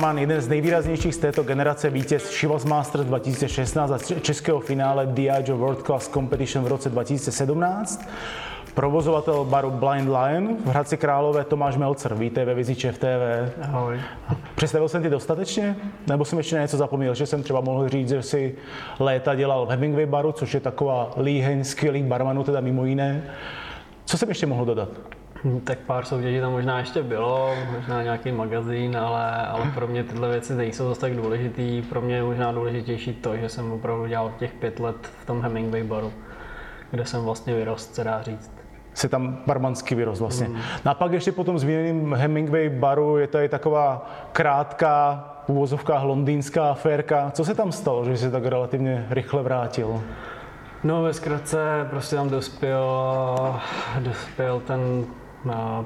barman, jeden z nejvýraznějších z této generace, vítěz Shivas Masters 2016 a českého finále Diageo World Class Competition v roce 2017. Provozovatel baru Blind Lion v Hradci Králové Tomáš Melcer. Víte ve vizi v TV. Ahoj. Představil jsem ti dostatečně? Nebo jsem ještě něco zapomněl, že jsem třeba mohl říct, že si léta dělal v Hemingway baru, což je taková líheň skvělých barmanů, teda mimo jiné. Co jsem ještě mohl dodat? Tak pár soutěží tam možná ještě bylo, možná nějaký magazín, ale, ale pro mě tyhle věci nejsou zase tak důležitý. Pro mě je možná důležitější to, že jsem opravdu dělal těch pět let v tom Hemingway baru, kde jsem vlastně vyrost, se dá říct se tam barmanský vyrost vlastně. Mm. No a pak ještě po tom zmíněném Hemingway baru je tady taková krátká, v uvozovkách londýnská aférka. Co se tam stalo, že jsi tak relativně rychle vrátil? No ve zkratce prostě tam dospěl, dospěl ten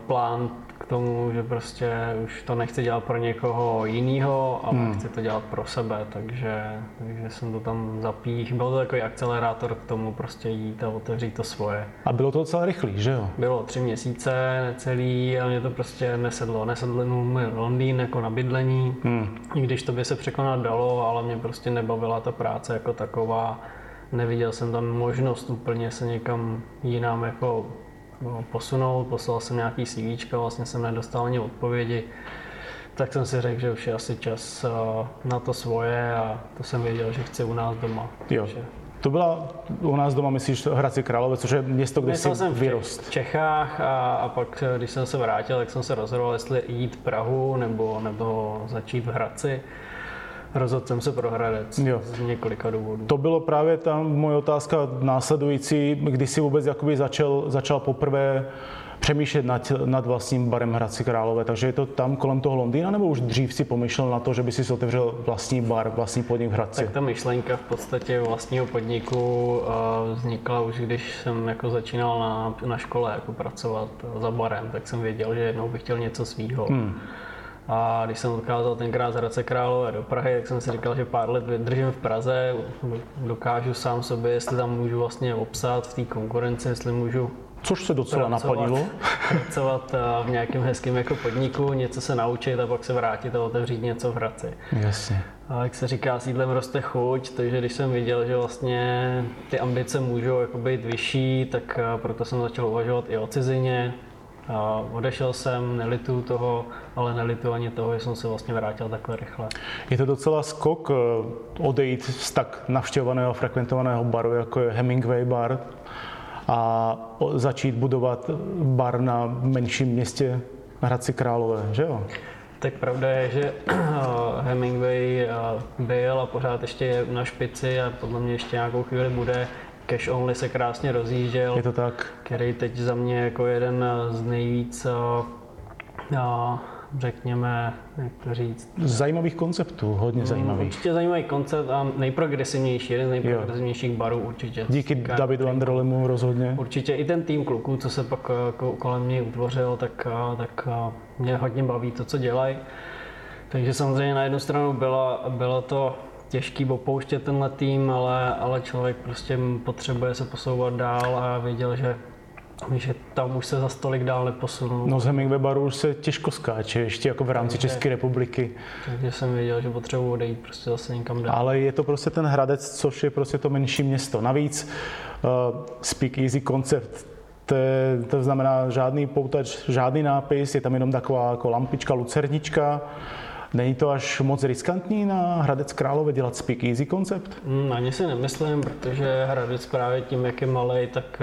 plán k tomu, že prostě už to nechci dělat pro někoho jiného, ale hmm. chci to dělat pro sebe, takže, takže jsem to tam zapích. Byl to takový akcelerátor k tomu prostě jít a otevřít to svoje. A bylo to docela rychlý, že jo? Bylo tři měsíce, necelý a mě to prostě nesedlo. Nesedl mi Londýn jako na bydlení, hmm. i když to by se překonat dalo, ale mě prostě nebavila ta práce jako taková. Neviděl jsem tam možnost úplně se někam jinam jako No, posunout, poslal jsem nějaký CV, vlastně jsem nedostal ani odpovědi, tak jsem si řekl, že už je asi čas eh, na to svoje a to jsem věděl, že chci u nás doma. Jo. Takže... To byla u nás doma, myslíš, Hradci Králové, což je město, kde jsi jsem vyrost. v Čechách a, a pak, eh, když jsem se vrátil, tak jsem se rozhodoval, jestli jít Prahu nebo, nebo začít v Hradci. Rozhodl jsem se pro Hradec jo. z několika důvodů. To bylo právě tam moje otázka následující, kdy jsi vůbec jakoby začal, začal poprvé přemýšlet nad, nad vlastním barem Hradci Králové. Takže je to tam kolem toho Londýna, nebo už dřív si pomyšlel na to, že by si otevřel vlastní bar, vlastní podnik v Hradci? Tak ta myšlenka v podstatě vlastního podniku uh, vznikla už, když jsem jako začínal na, na škole jako pracovat za barem, tak jsem věděl, že jednou bych chtěl něco svýho. Hmm. A když jsem odkázal tenkrát z Hradce Králové do Prahy, tak jsem si říkal, že pár let vydržím v Praze, dokážu sám sobě, jestli tam můžu vlastně obsat v té konkurenci, jestli můžu Což se docela pracovat, naplnilo. Pracovat eh, v nějakém hezkém jako podniku, něco se naučit a pak se vrátit a otevřít něco v Hradci. Jasně. A jak se říká, sídlem roste chuť, takže když jsem viděl, že vlastně ty ambice můžou jako být vyšší, tak eh, proto jsem začal uvažovat i o cizině, a odešel jsem, nelitu toho, ale nelitu ani toho, že jsem se vlastně vrátil takhle rychle. Je to docela skok eh, odejít z tak navštěvovaného, frekventovaného baru, jako je Hemingway bar, a začít budovat bar na menším městě Hradci Králové, že jo? Tak pravda je, že Hemingway eh, byl a pořád ještě je na špici a podle mě ještě nějakou chvíli bude. Cash Only se krásně rozjížděl. Je to tak. Který teď za mě jako jeden z nejvíc a, řekněme, jak to říct. Zajímavých konceptů, hodně mm, zajímavých. Určitě zajímavý koncept a nejprogresivnější, jeden z nejprogresivnějších barů určitě. Díky Davidu Androlemu rozhodně. Určitě i ten tým kluků, co se pak kolem mě utvořil, tak, tak mě hodně baví to, co dělají. Takže samozřejmě na jednu stranu byla, bylo to těžký opouštět tenhle tým, ale, ale člověk prostě potřebuje se posouvat dál a věděl, že že tam už se za stolik dál neposunul. No z Hemingway baru už se těžko skáče, ještě jako v rámci takže, České republiky. Takže jsem věděl, že potřebuji odejít prostě zase někam dál. Ale je to prostě ten Hradec, což je prostě to menší město. Navíc uh, Speak Easy koncept to, to znamená žádný poutač, žádný nápis, je tam jenom taková jako lampička, lucernička, Není to až moc riskantní na Hradec Králové dělat speak easy koncept? Mm, ani si nemyslím, protože Hradec právě tím, jak je malý, tak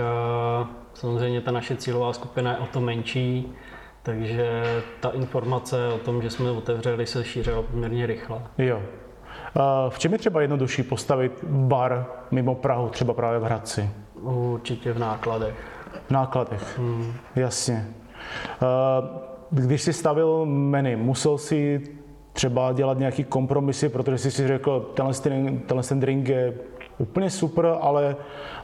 uh, samozřejmě ta naše cílová skupina je o to menší, takže ta informace o tom, že jsme otevřeli, se šířila poměrně rychle. Jo. V čem je třeba jednodušší postavit bar mimo Prahu, třeba právě v Hradci? Určitě v nákladech. V nákladech, hmm. jasně. Když jsi stavil menu, musel si třeba dělat nějaký kompromisy, protože jsi si řekl, tenhle, tenhle ten drink je úplně super, ale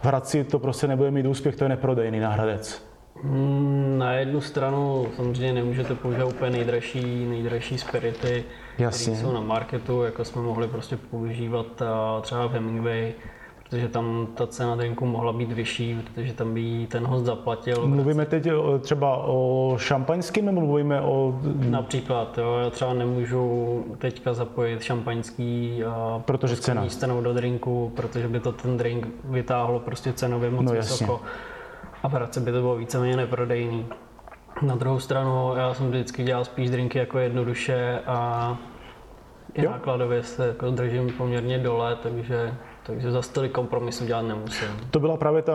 v Hradci to prostě nebude mít úspěch, to je neprodejný na Hradec. Hmm, na jednu stranu samozřejmě nemůžete používat úplně nejdražší, nejdražší spirity, které jsou na marketu, jako jsme mohli prostě používat třeba v Hemingway, protože tam ta cena drinku mohla být vyšší, protože tam by ten host zaplatil. Mluvíme teď třeba o šampaňském nebo mluvíme o... Například, jo, já třeba nemůžu teďka zapojit šampaňský a protože cena. cenou do drinku, protože by to ten drink vytáhlo prostě cenově moc no, vysoko. A v by to bylo víceméně neprodejný. Na druhou stranu, já jsem vždycky dělal spíš drinky jako jednoduše a i jo. nákladově se jako držím poměrně dole, takže takže za tolik kompromisu dělat nemusím. To byla právě, ta,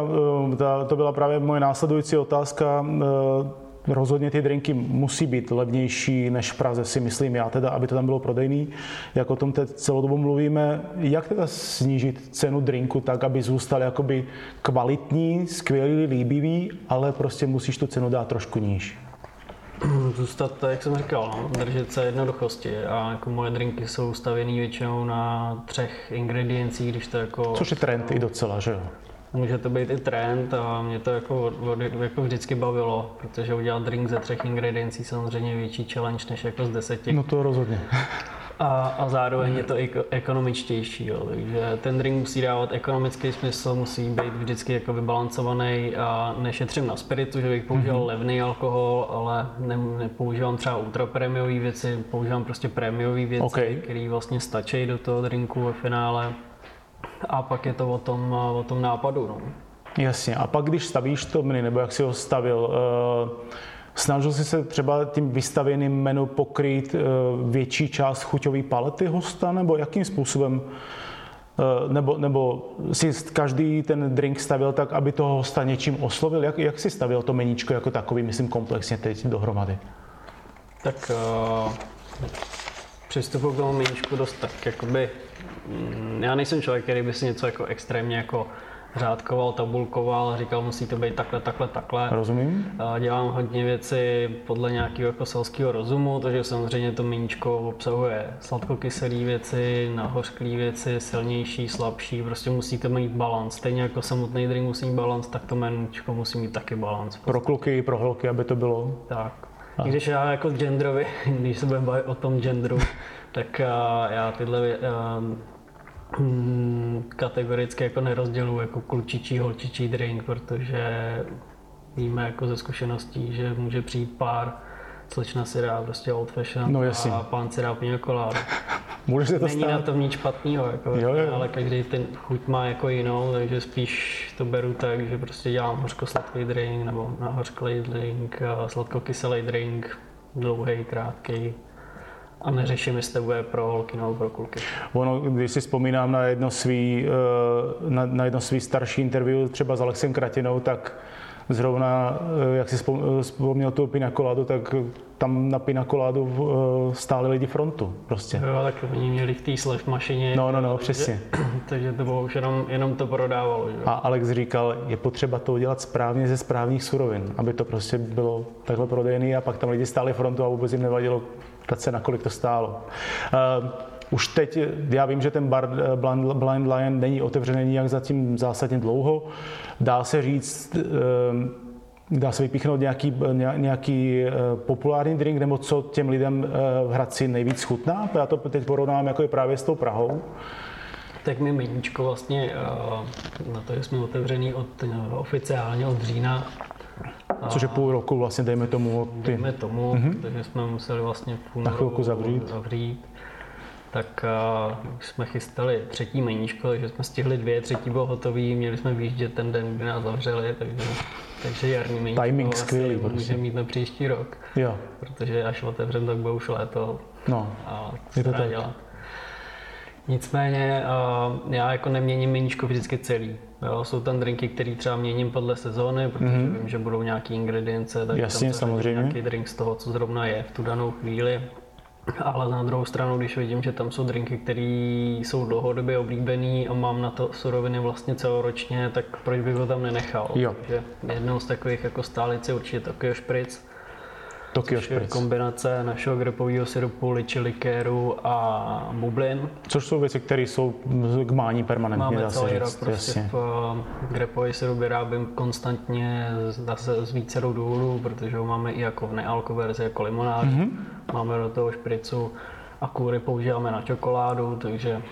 eh, ta, to byla právě moje následující otázka. Eh, rozhodně ty drinky musí být levnější než v Praze, si myslím já, teda, aby to tam bylo prodejný. Jak o tom teď celou dobu mluvíme, jak teda snížit cenu drinku tak, aby zůstal jakoby kvalitní, skvělý, líbivý, ale prostě musíš tu cenu dát trošku níž. Zůstat, jak jsem říkal, no, držet se jednoduchosti a jako moje drinky jsou stavěný většinou na třech ingrediencích, když to jako... Což je trend no, i docela, že jo? Může to být i trend a mě to jako, jako vždycky bavilo, protože udělat drink ze třech ingrediencí samozřejmě větší challenge než jako z deseti. No to rozhodně. A, a zároveň je to i ekonomičtější, jo. takže ten drink musí dávat ekonomický smysl, musí být vždycky jako vybalancovaný a nešetřím na spiritu, že bych použil mm-hmm. levný alkohol, ale ne, nepoužívám třeba ultra prémiové věci, používám prostě prémiové věci, okay. které vlastně stačí do toho drinku ve finále. A pak je to o tom, o tom nápadu. No. Jasně. A pak, když stavíš to menu, nebo jak si ho stavil, uh Snažil jsi se třeba tím vystavěným menu pokrýt eh, větší část chuťové palety hosta, nebo jakým způsobem eh, nebo, nebo si každý ten drink stavil tak, aby toho hosta něčím oslovil? Jak, jak si stavil to meníčko jako takový, myslím komplexně teď dohromady? Tak uh, přistupuji k tomu meníčku dost tak, jakoby, mm, já nejsem člověk, který by si něco jako extrémně jako řádkoval, tabulkoval, říkal, musí to být takhle, takhle, takhle. Rozumím. Dělám hodně věci podle nějakého jako selského rozumu, takže samozřejmě to meníčko obsahuje sladkokyselé věci, nahořklé věci, silnější, slabší, prostě musíte mít balans. Stejně jako samotný drink musí mít balans, tak to meníčko musí mít taky balans. Pro kluky, pro holky, aby to bylo. Tak. A. Když já jako genderovi, když se budeme bavit o tom genderu, tak já tyhle Hmm, kategoricky jako nerozděluji jako klučičí, holčičí drink, protože víme jako ze zkušeností, že může přijít pár, slečna si dá prostě old fashion no, a pán si dá pina colada. Může se to Není stát. na tom nic špatného, jako, jo, jo. ale každý ten chuť má jako jinou, takže spíš to beru tak, že prostě dělám hořko-sladký drink nebo na hořklý drink, sladko-kyselý drink, dlouhý, krátký a neřeším, jestli to bude pro holky nebo pro kluky. Ono, když si vzpomínám na jedno svý, eh, na, na jedno svý starší interview třeba s Alexem Kratinou, tak zrovna, eh, jak si vzpomněl tu pinakoládu, tak tam na pinakoládu eh, stáli lidi frontu prostě. Jo, tak oni měli v té slev mašině. No, no, no, přesně. takže to bylo už jenom, jenom to prodávalo. Že? A Alex říkal, je potřeba to udělat správně ze správných surovin, aby to prostě bylo takhle prodejný a pak tam lidi stáli frontu a vůbec jim nevadilo ta cena, kolik to stálo. Uh, už teď, já vím, že ten bar eh, Blind, Blind Lion není otevřený nijak zatím zásadně dlouho. Dá se říct, uh, dá se vypíchnout nějaký, nějaký populární drink, nebo co těm lidem v Hradci nejvíc chutná? Já to teď porovnám jako je právě s tou Prahou. Tak my meníčko vlastně, na to jsme otevřený od, oficiálně od října Což je půl roku vlastně, dejme tomu. Ty... Dejme tomu, mm-hmm. takže jsme museli vlastně půl Na chvilku zavřít. zavřít. Tak uh, jsme chystali třetí meníčko, takže jsme stihli dvě, třetí bylo hotový, měli jsme výjíždět ten den, kdy nás zavřeli, takže, takže jarní meníčko Timing skvělý, prostě. můžeme mít na příští rok. Jo. Protože až otevřem, tak bude už léto. No, a je to tak. Dělat. Nicméně já jako neměním meníčko vždycky celý. Jo, jsou tam drinky, které třeba měním podle sezóny, protože mm-hmm. vím, že budou nějaké ingredience, tak Jasně, tam samozřejmě. nějaký drink z toho, co zrovna je v tu danou chvíli. Ale na druhou stranu, když vidím, že tam jsou drinky, které jsou dlouhodobě oblíbený a mám na to suroviny vlastně celoročně, tak proč bych ho tam nenechal? Jo. Takže jednou z takových jako stálic je určitě Tokyo Spritz, Tokyo což je kombinace našeho grapového syrupu, liči likéru a bublin. Což jsou věci, které jsou k mání permanentně, Máme celý rok prostě v eh, grapový syrup vyrábím konstantně zase z více důvodů, protože ho máme i jako v nealko verzi, jako limonád. Mm-hmm. Máme do toho špricu a kůry používáme na čokoládu, takže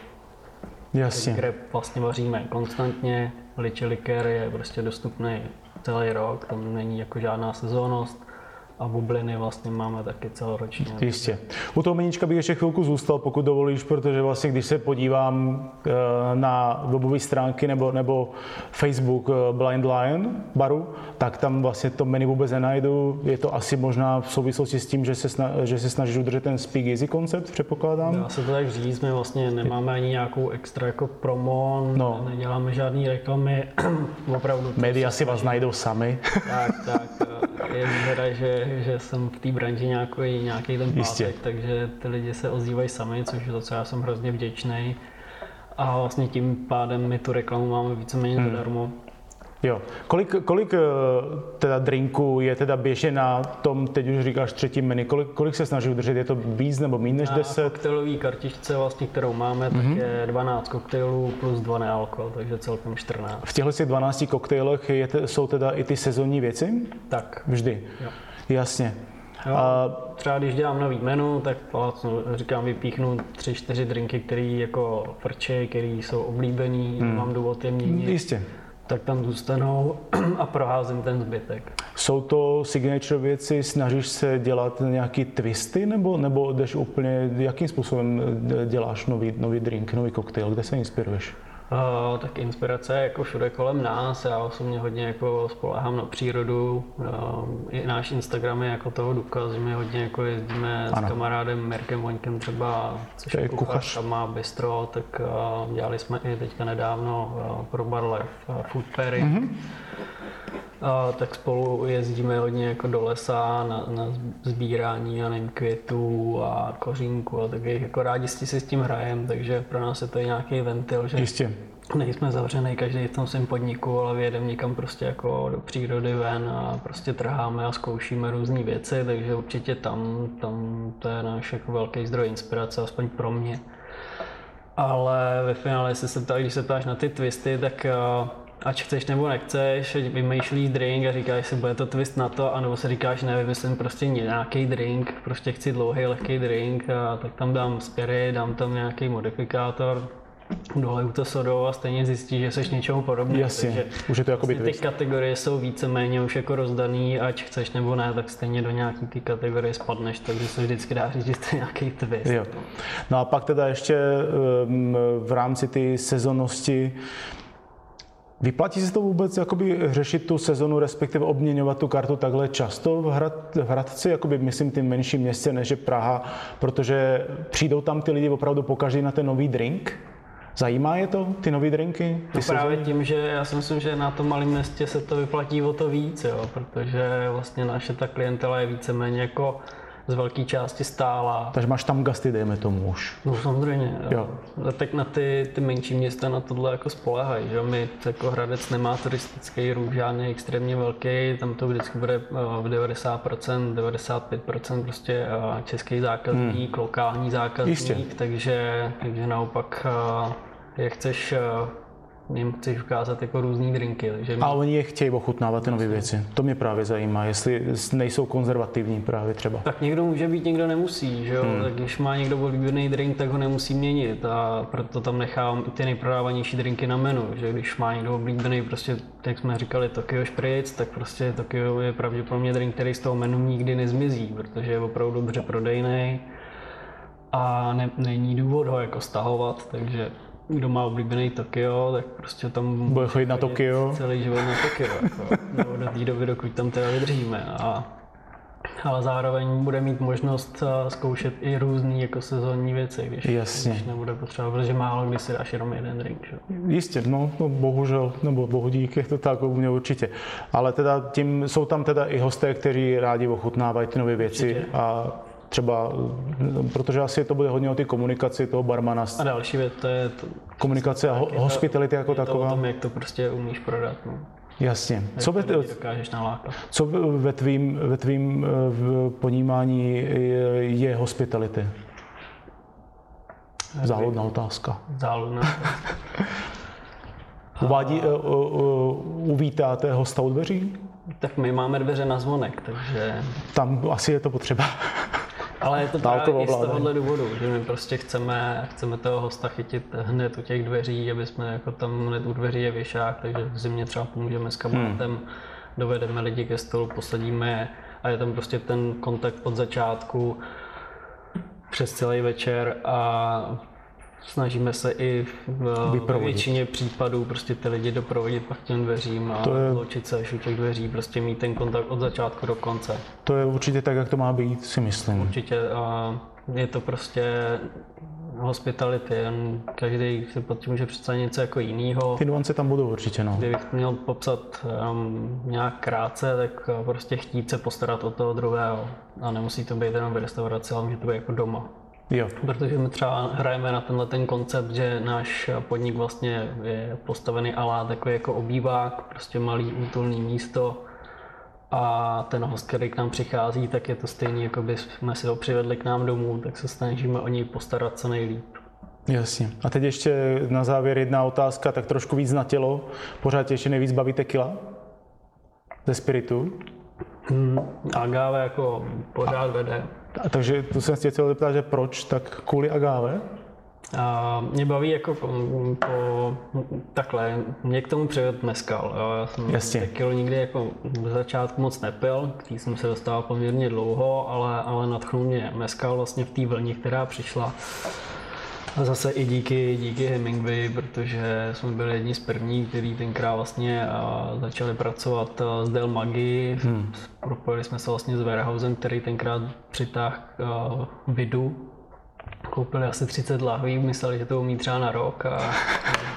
Jasně. Kde vlastně vaříme konstantně, liči likér je prostě dostupný celý rok, tam není jako žádná sezónnost a bubliny vlastně máme taky celoročně. Jistě. U toho meníčka bych ještě chvilku zůstal, pokud dovolíš, protože vlastně, když se podívám eh, na webové stránky nebo, nebo Facebook eh, Blind Lion baru, tak tam vlastně to menu vůbec nenajdu. Je to asi možná v souvislosti s tím, že se, sna, že se snažíš udržet ten speak easy koncept, předpokládám. Dá se to tak říct, my vlastně nemáme ani nějakou extra jako promo, no. neděláme žádné reklamy, opravdu. Média si vás najdou sami. Tak, tak. Je teda, že že jsem v té branži nějaký, nějaký ten pátek, Jistě. takže ty lidi se ozývají sami, což je to, co já jsem hrozně vděčný. A vlastně tím pádem my tu reklamu máme víceméně hmm. zadarmo. Jo. Kolik, kolik eh, teda drinků je teda běžně na tom, teď už říkáš třetím menu, kolik, kolik se snaží udržet? Je to víc nebo méně než 10? Na koktejlové kartičce, vlastně, kterou máme, mm-hmm. tak je 12 koktejlů plus 2 nealko, takže celkem 14. V těchto 12 koktejlech je, jsou teda i ty sezónní věci? Tak. Vždy? Jo. Jasně. Jo, a... Třeba když dělám nový menu, tak říkám, vypíchnu tři, čtyři drinky, které jako frče, které jsou oblíbený, hmm. mám důvod je měnit. Jistě. Tak tam zůstanou a proházím ten zbytek. Jsou to signature věci, snažíš se dělat nějaký twisty, nebo, nebo jdeš úplně, jakým způsobem děláš nový, nový drink, nový koktejl, kde se inspiruješ? Uh, tak inspirace je jako všude kolem nás. Já osobně hodně jako spolehám na přírodu. Uh, I náš Instagram je jako toho důkaz, že my hodně jako jezdíme ano. s kamarádem Mirkem Voňkem třeba, což je kuchař, kuchař. má bistro, tak uh, dělali jsme i teďka nedávno pro Barlev Food Pairing. Mm-hmm a, tak spolu jezdíme hodně jako do lesa na, na sbírání já nevím, květů a kořínku a takových jako rádi si s tím hrajem, takže pro nás je to nějaký ventil, že Jistě. nejsme zavřený každý v tom svém podniku, ale vyjedeme někam prostě jako do přírody ven a prostě trháme a zkoušíme různé věci, takže určitě tam, tam to je náš jako velký zdroj inspirace, aspoň pro mě. Ale ve finále, jestli se ptá, když se ptáš na ty twisty, tak ať chceš nebo nechceš, vymýšlíš drink a říkáš si, bude to twist na to, anebo se říkáš, ne, vymyslím prostě nějaký drink, prostě chci dlouhý, lehký drink, a tak tam dám spirit, dám tam nějaký modifikátor, doleju to sodou a stejně zjistíš, že jsi něčeho podobného. Jasně, Takže už je to jako ty kategorie jsou víceméně už jako rozdaný, ať chceš nebo ne, tak stejně do nějaký ty kategorie spadneš, takže se vždycky dá říct, že je nějaký twist. Jo. No a pak teda ještě ehm, v rámci té sezonnosti Vyplatí se to vůbec jakoby řešit tu sezonu, respektive obměňovat tu kartu takhle často v, Hrad, v Hradci, jakoby myslím tím menším městě než je Praha, protože přijdou tam ty lidi opravdu pokaždé na ten nový drink? Zajímá je to, ty nové drinky? Ty no právě tím, že já si myslím, že na tom malém městě se to vyplatí o to víc, jo, protože vlastně naše ta klientela je víceméně jako z velké části stála. Takže máš tam gasty, dejme tomu už. No samozřejmě. Jo. jo. Tak na ty, ty menší města na tohle jako spolehají, že my jako Hradec nemá turistický ruch žádný extrémně velký, tam to vždycky bude eh, v 90%, 95% prostě eh, český zákazník, hmm. lokální zákazník, Jistě. takže, takže naopak eh, jak chceš jim chceš ukázat jako různý drinky. Takže mě... A oni je chtějí ochutnávat ty nové věci. To mě právě zajímá, jestli nejsou konzervativní právě třeba. Tak někdo může být, někdo nemusí, že jo? Hmm. Tak když má někdo oblíbený drink, tak ho nemusí měnit a proto tam nechávám i ty nejprodávanější drinky na menu, že když má někdo oblíbený, prostě, jak jsme říkali, Tokyo Spritz, tak prostě Tokyo je pravděpodobně drink, který z toho menu nikdy nezmizí, protože je opravdu dobře prodejný a ne, není důvod ho jako stahovat, takže kdo má oblíbený Tokio, tak prostě tam bude chodit na Tokio. Celý život na Tokio, jako, nebo do té doby, dokud tam teda vydržíme. A, ale zároveň bude mít možnost zkoušet i různé jako sezónní věci, když, Jasně. když nebude potřeba, protože málo kdy si dáš jenom jeden drink. Že? Jistě, no, no bohužel, nebo bohu dík, je to tak u mě určitě. Ale teda tím, jsou tam teda i hosté, kteří rádi ochutnávají ty nové věci určitě. a třeba, protože asi to bude hodně o ty komunikaci toho barmana. A další věc, to je to, komunikace a hospitality jako taková. To o tom, jak to prostě umíš prodat. No. Jasně. Co ve. Co ve tvým, ve tvým v ponímání je, je hospitality? Záludná otázka. Záludná otázka. Uvádí, uh, uh, uvítáte hosta u dveří? Tak my máme dveře na zvonek, takže... Tam asi je to potřeba. Ale je to právě i z tohohle důvodu, že my prostě chceme, chceme toho hosta chytit hned u těch dveří, aby jsme jako tam hned u dveří je věšák, takže v zimě třeba pomůžeme s kamarátem, hmm. dovedeme lidi ke stolu, posadíme a je tam prostě ten kontakt od začátku přes celý večer a snažíme se i v většině případů prostě ty lidi doprovodit pak těm dveřím a to je, ločit se až u těch dveří, prostě mít ten kontakt od začátku do konce. To je určitě tak, jak to má být, si myslím. Určitě a je to prostě hospitality, každý si pod tím může představit něco jako jiného. Ty nuance tam budou určitě, no. Kdybych měl popsat um, nějak krátce, tak prostě chtít se postarat o toho druhého. A nemusí to být jenom v restauraci, ale může to být jako doma. Jo. Protože my třeba hrajeme na tenhle ten koncept, že náš podnik vlastně je postavený alá takový jako obývák, prostě malý útulný místo a ten host, který k nám přichází, tak je to stejný, jako by jsme si ho přivedli k nám domů, tak se snažíme o něj postarat co nejlíp. Jasně. A teď ještě na závěr jedna otázka, tak trošku víc na tělo. Pořád ještě nejvíc baví tequila? Ze spiritu? Hmm, agave jako pořád vede. A takže tu jsem se chtěl zeptat, že proč, tak kvůli agave? A mě baví jako po, po takhle, mě k tomu přived meskal. Jo. Já jsem Jasně. tekilu nikdy jako v začátku moc nepil, který jsem se dostal poměrně dlouho, ale, ale nadchnul mě meskal vlastně v té vlně, která přišla. A zase i díky, díky Hemingway, protože jsme byli jedni z prvních, kteří tenkrát vlastně začali pracovat s Del Magi. Hmm. Propojili jsme se vlastně s Warehousem, který tenkrát přitáhl vidu. Koupili asi 30 lahví, mysleli, že to umí třeba na rok a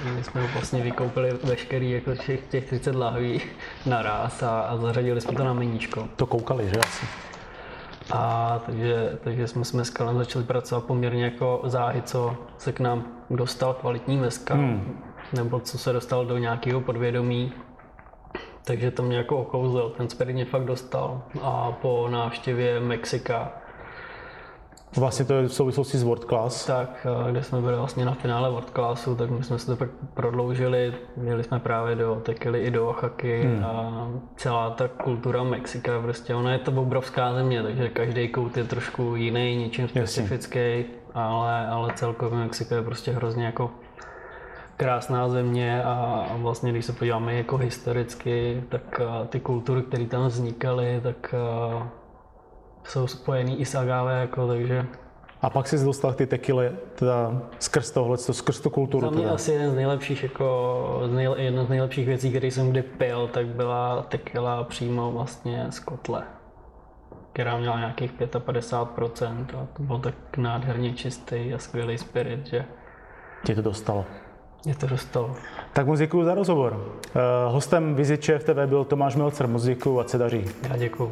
my jsme ho vlastně vykoupili veškerý jako těch, těch 30 lahví naraz a, a zařadili jsme to na meníčko. To koukali, že asi? A takže, takže jsme s meskalem začali pracovat poměrně jako záhy, co se k nám dostal kvalitní meskal, hmm. nebo co se dostal do nějakého podvědomí. Takže to mě jako okouzl, ten spirit mě fakt dostal. A po návštěvě Mexika Vlastně to je v souvislosti s World Class. Tak, eh, kde jsme byli vlastně na finále World Classu, tak my jsme se to pak prodloužili. Měli jsme právě do Tekily i do Oaxaky hmm. a celá ta kultura Mexika, prostě ona je to obrovská země, takže každý kout je trošku jiný, něčím specifický, ale, ale celkově Mexiko je prostě hrozně jako krásná země a vlastně když se podíváme jako historicky, tak eh, ty kultury, které tam vznikaly, tak eh, jsou spojený i s agave, jako, takže a pak jsi dostal ty tekily teda skrz tohle, skrz tu kulturu. Za mě teda. asi jeden z nejlepších, jako, z nejle, jedna z nejlepších věcí, které jsem kdy pil, tak byla tekila přímo vlastně z kotle, která měla nějakých 55% a to byl tak nádherně čistý a skvělý spirit, že... Tě to dostalo. Mě to dostalo. Tak moc děkuji za rozhovor. Uh, hostem Viziče v TV byl Tomáš Melcer. Moc děkuji a se daří. Já děkuji.